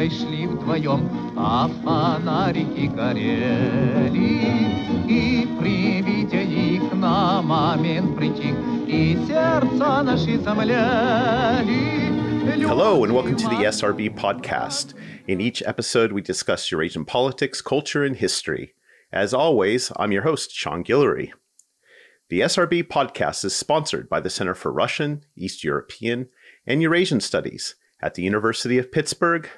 дорогой шли вдвоем, а фонарики горели. И при виде их на момент притих, и сердца наши замляли. Hello, and welcome to the SRB podcast. In each episode, we discuss Eurasian politics, culture, and history. As always, I'm your host, Sean Guillory. The SRB podcast is sponsored by the Center for Russian, East European, and Eurasian Studies at the University of Pittsburgh,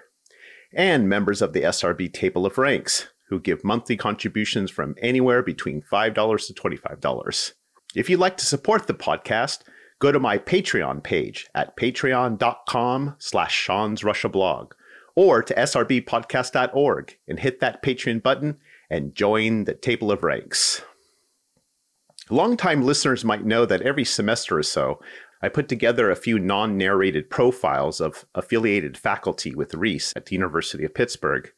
and members of the SRB Table of Ranks, who give monthly contributions from anywhere between $5 to $25. If you'd like to support the podcast, go to my Patreon page at patreon.com slash Sean's Russia blog or to srbpodcast.org and hit that Patreon button and join the table of ranks. Longtime listeners might know that every semester or so, I put together a few non narrated profiles of affiliated faculty with REES at the University of Pittsburgh.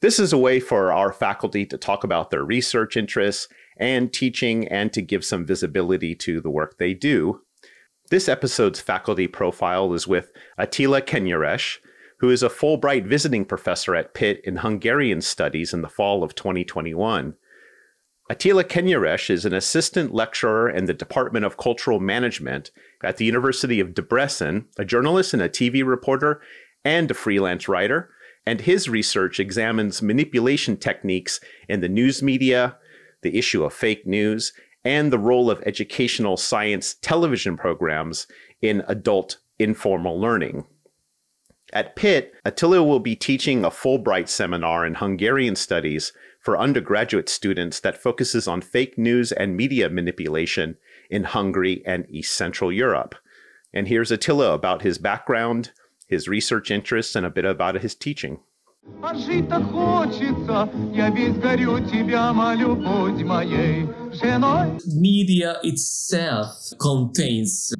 This is a way for our faculty to talk about their research interests and teaching and to give some visibility to the work they do this episode's faculty profile is with Attila Kenyeres, who is a Fulbright visiting professor at Pitt in Hungarian studies in the fall of 2021. Attila Kenyeres is an assistant lecturer in the Department of Cultural Management at the University of Debrecen, a journalist and a TV reporter, and a freelance writer. And his research examines manipulation techniques in the news media, the issue of fake news, and the role of educational science television programs in adult informal learning. At Pitt, Attila will be teaching a Fulbright seminar in Hungarian studies for undergraduate students that focuses on fake news and media manipulation in Hungary and East Central Europe. And here's Attila about his background, his research interests, and a bit about his teaching. А жить так хочется, я весь горю, тебя молю, будь моей женой. Media itself contains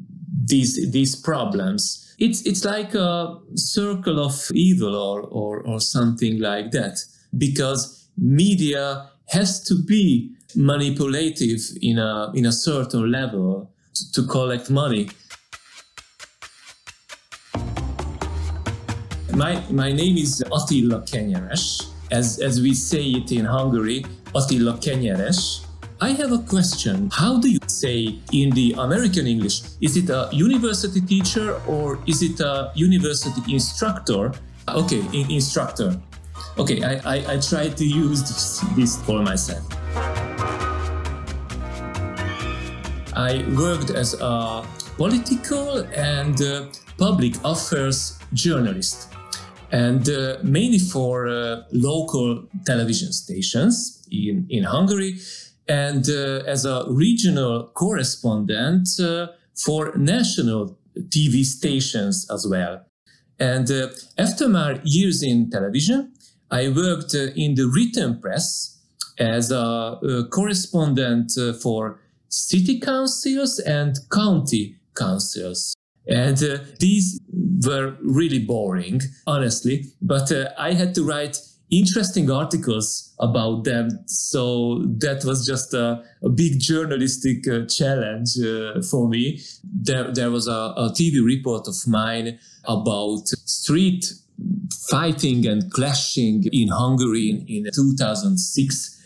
these these problems. It's it's like a circle of evil or or, or something like that. Because media has to be manipulative in a in a certain level to, to collect money. My, my name is Attila Kenyeres. As, as we say it in Hungary, Attila Kenyeres. I have a question. How do you say in the American English? Is it a university teacher or is it a university instructor? Okay, in, instructor. Okay, I, I, I try to use this, this for myself. I worked as a political and uh, public affairs journalist and uh, mainly for uh, local television stations in, in Hungary, and uh, as a regional correspondent uh, for national TV stations as well. And uh, after my years in television, I worked in the written press as a, a correspondent for city councils and county councils. And uh, these were really boring, honestly, but uh, I had to write interesting articles about them. So that was just a, a big journalistic uh, challenge uh, for me. There, there was a, a TV report of mine about street fighting and clashing in Hungary in, in 2006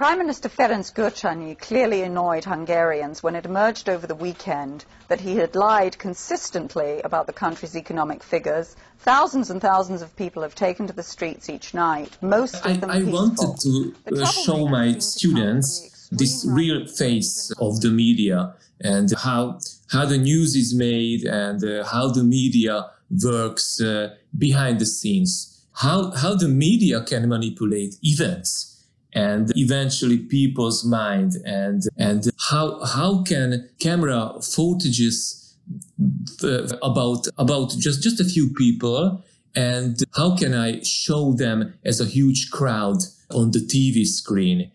Prime Minister Ferenc Gyurcsány clearly annoyed Hungarians when it emerged over the weekend that he had lied consistently about the country's economic figures. Thousands and thousands of people have taken to the streets each night, most of I, them I peaceful. wanted to uh, show my students this real face of the media and how how the news is made and uh, how the media works uh, behind the scenes how how the media can manipulate events and eventually people's mind and and how how can camera footages uh, about about just just a few people and how can i show them as a huge crowd on the tv screen?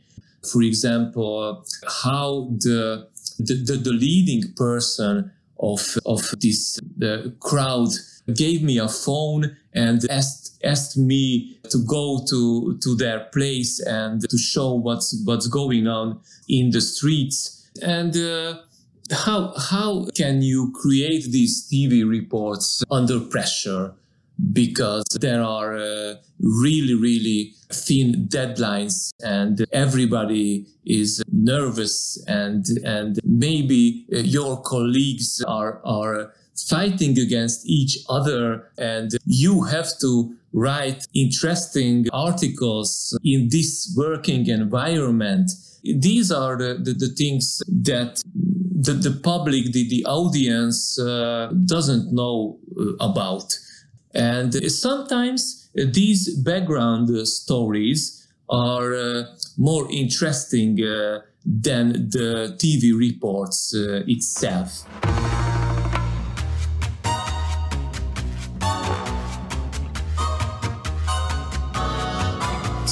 For example how the the, the, the leading person of of this the crowd gave me a phone and asked asked me to go to to their place and to show what's what's going on in the streets and uh, how how can you create these TV reports under pressure? because there are uh, really, really thin deadlines and everybody is nervous and, and maybe your colleagues are, are fighting against each other and you have to write interesting articles in this working environment. These are the, the, the things that the, the public, the, the audience uh, doesn't know uh, about. And sometimes uh, these background uh, stories are uh, more interesting uh, than the TV reports itself.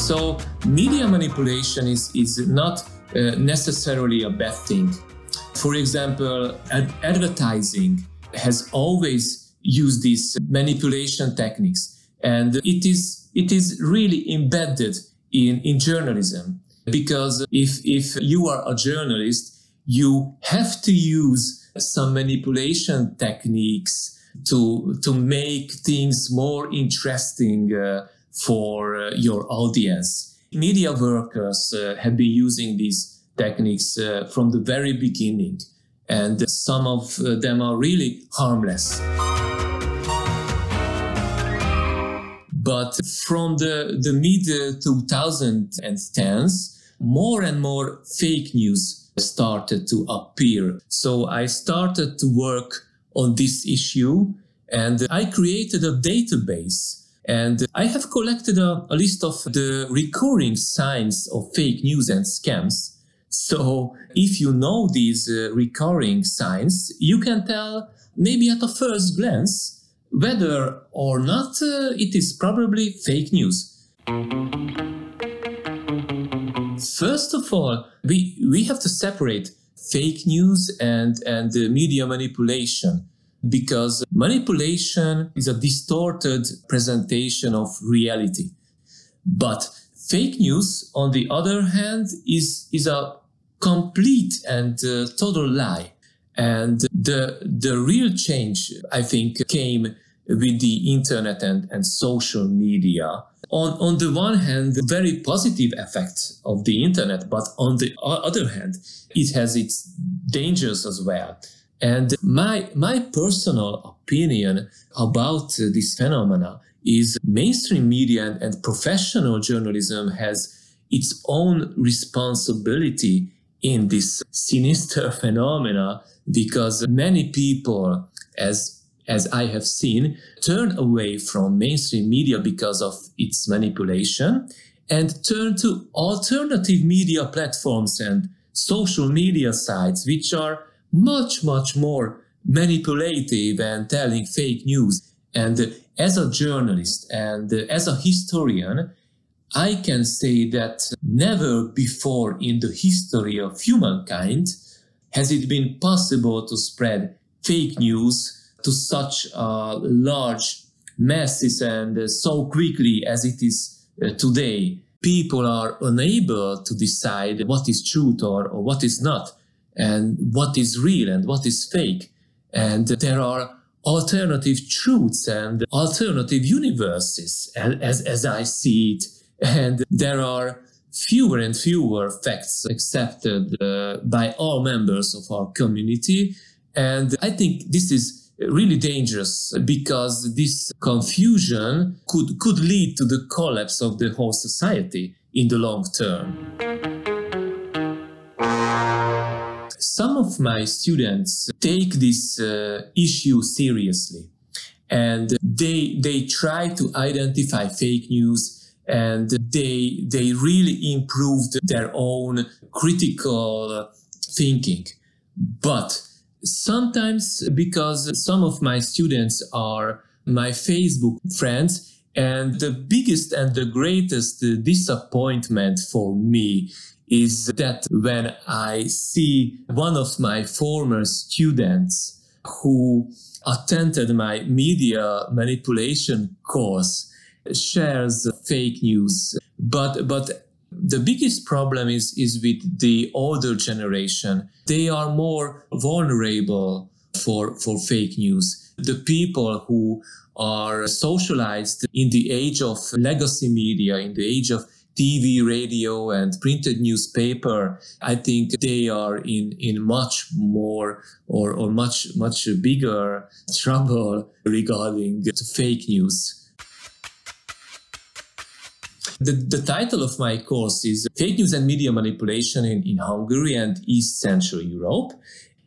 So media manipulation is, is not uh, necessarily a bad thing. For example, ad- advertising has always used these manipulation techniques, and it is it is really embedded in, in journalism because if if you are a journalist, you have to use some manipulation techniques to to make things more interesting uh, for uh, your audience. Media workers uh, have been using these techniques uh, from the very beginning, and some of them are really harmless. But from the, the mid 2010s, more and more fake news started to appear. So I started to work on this issue and I created a database and I have collected a, a, list of the recurring signs of fake news and scams. So if you know these uh, recurring signs, you can tell maybe at a first glance whether or not uh, it is probably fake news. First of all, we, we have to separate fake news and, and uh, media manipulation because manipulation is a distorted presentation of reality. But fake news, on the other hand, is, is a complete and uh, total lie. And the, the real change, I think, came with the internet and, and social media. On, on the one hand, very positive effect of the internet, but on the other hand, it has its dangers as well. And my, my personal opinion about this phenomena is mainstream media and, and professional journalism has its own responsibility in this sinister phenomena because many people, as as I have seen, turn away from mainstream media because of its manipulation and turn to alternative media platforms and social media sites, which are much, much more manipulative and telling fake news. And as a journalist and as a historian, I can say that never before in the history of humankind has it been possible to spread fake news to such uh, large masses and so quickly as it is uh, today. People are unable to decide what is truth or, or what is not and what is real and what is fake. And there are alternative truths and alternative universes as, as I see it. And there are fewer and fewer facts accepted uh, by all members of our community. And I think this is really dangerous because this confusion could, could lead to the collapse of the whole society in the long term some of my students take this uh, issue seriously. And they they try to identify fake news and they they really improved their own critical thinking. But sometimes because some of my students are my facebook friends and the biggest and the greatest uh, disappointment for me is that when I see one of my former students who attended my media manipulation course shares fake news, but, but the biggest problem is, is with the older generation. They are more vulnerable for, for fake news. The people who are socialized in the age of legacy media, in the age of TV, radio, and printed newspaper, I think they are in, in much more or, or much, much bigger trouble regarding fake news. The, the title of my course is Fake News and Media Manipulation in, in Hungary and East Central Europe.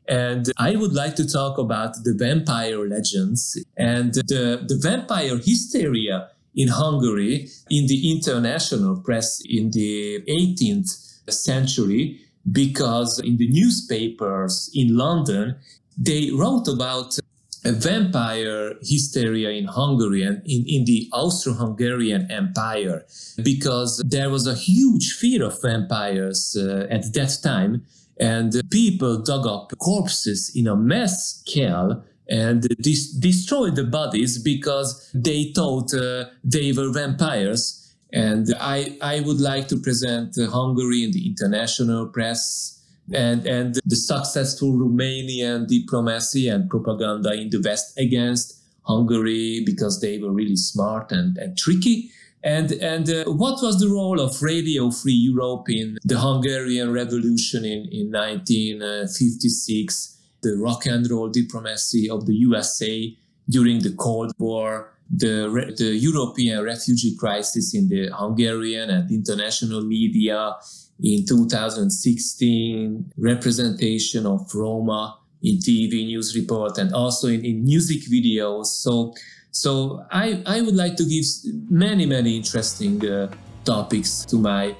And I would like to talk about the vampire legends and the, the vampire hysteria in Hungary in the international press in the 18th century because in the newspapers in London, they wrote about a vampire hysteria in Hungary and in, in the Austro-Hungarian Empire because there was a huge fear of vampires uh, at that time and people dug up corpses in a mass scale and dis- destroyed the bodies because they thought uh, they were vampires. And I, I would like to present Hungary in the international press and, and the successful Romanian diplomacy and propaganda in the West against Hungary because they were really smart and, and tricky. And, and uh, what was the role of Radio Free Europe in the Hungarian Revolution in, in 1956? the rock and roll diplomacy of the USA during the Cold War, the, the European refugee crisis in the Hungarian and international media in 2016, representation of Roma in TV news report and also in, in music videos. So, so I, I would like to give many, many interesting uh, topics to my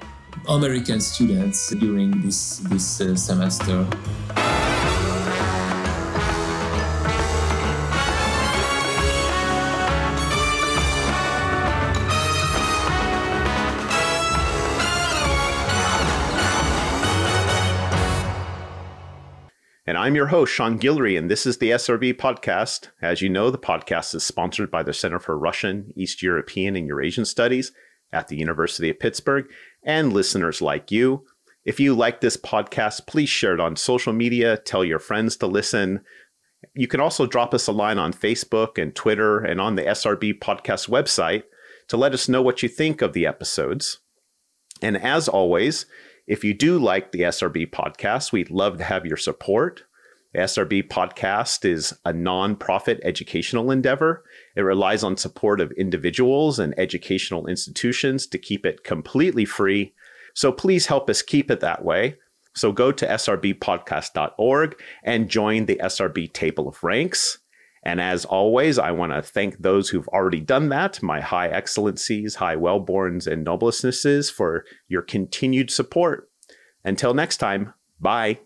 American students during this, this uh, semester. And I'm your host, Sean Guillory, and this is the SRB podcast. As you know, the podcast is sponsored by the Center for Russian, East European, and Eurasian Studies at the University of Pittsburgh and listeners like you. If you like this podcast, please share it on social media, tell your friends to listen. You can also drop us a line on Facebook and Twitter and on the SRB podcast website to let us know what you think of the episodes. And as always, if you do like the SRB podcast, we'd love to have your support. The SRB podcast is a nonprofit educational endeavor. It relies on support of individuals and educational institutions to keep it completely free. So please help us keep it that way. So go to srbpodcast.org and join the SRB table of ranks. And as always, I want to thank those who've already done that, my high excellencies, high wellborns, and noblessnesses, for your continued support. Until next time, bye.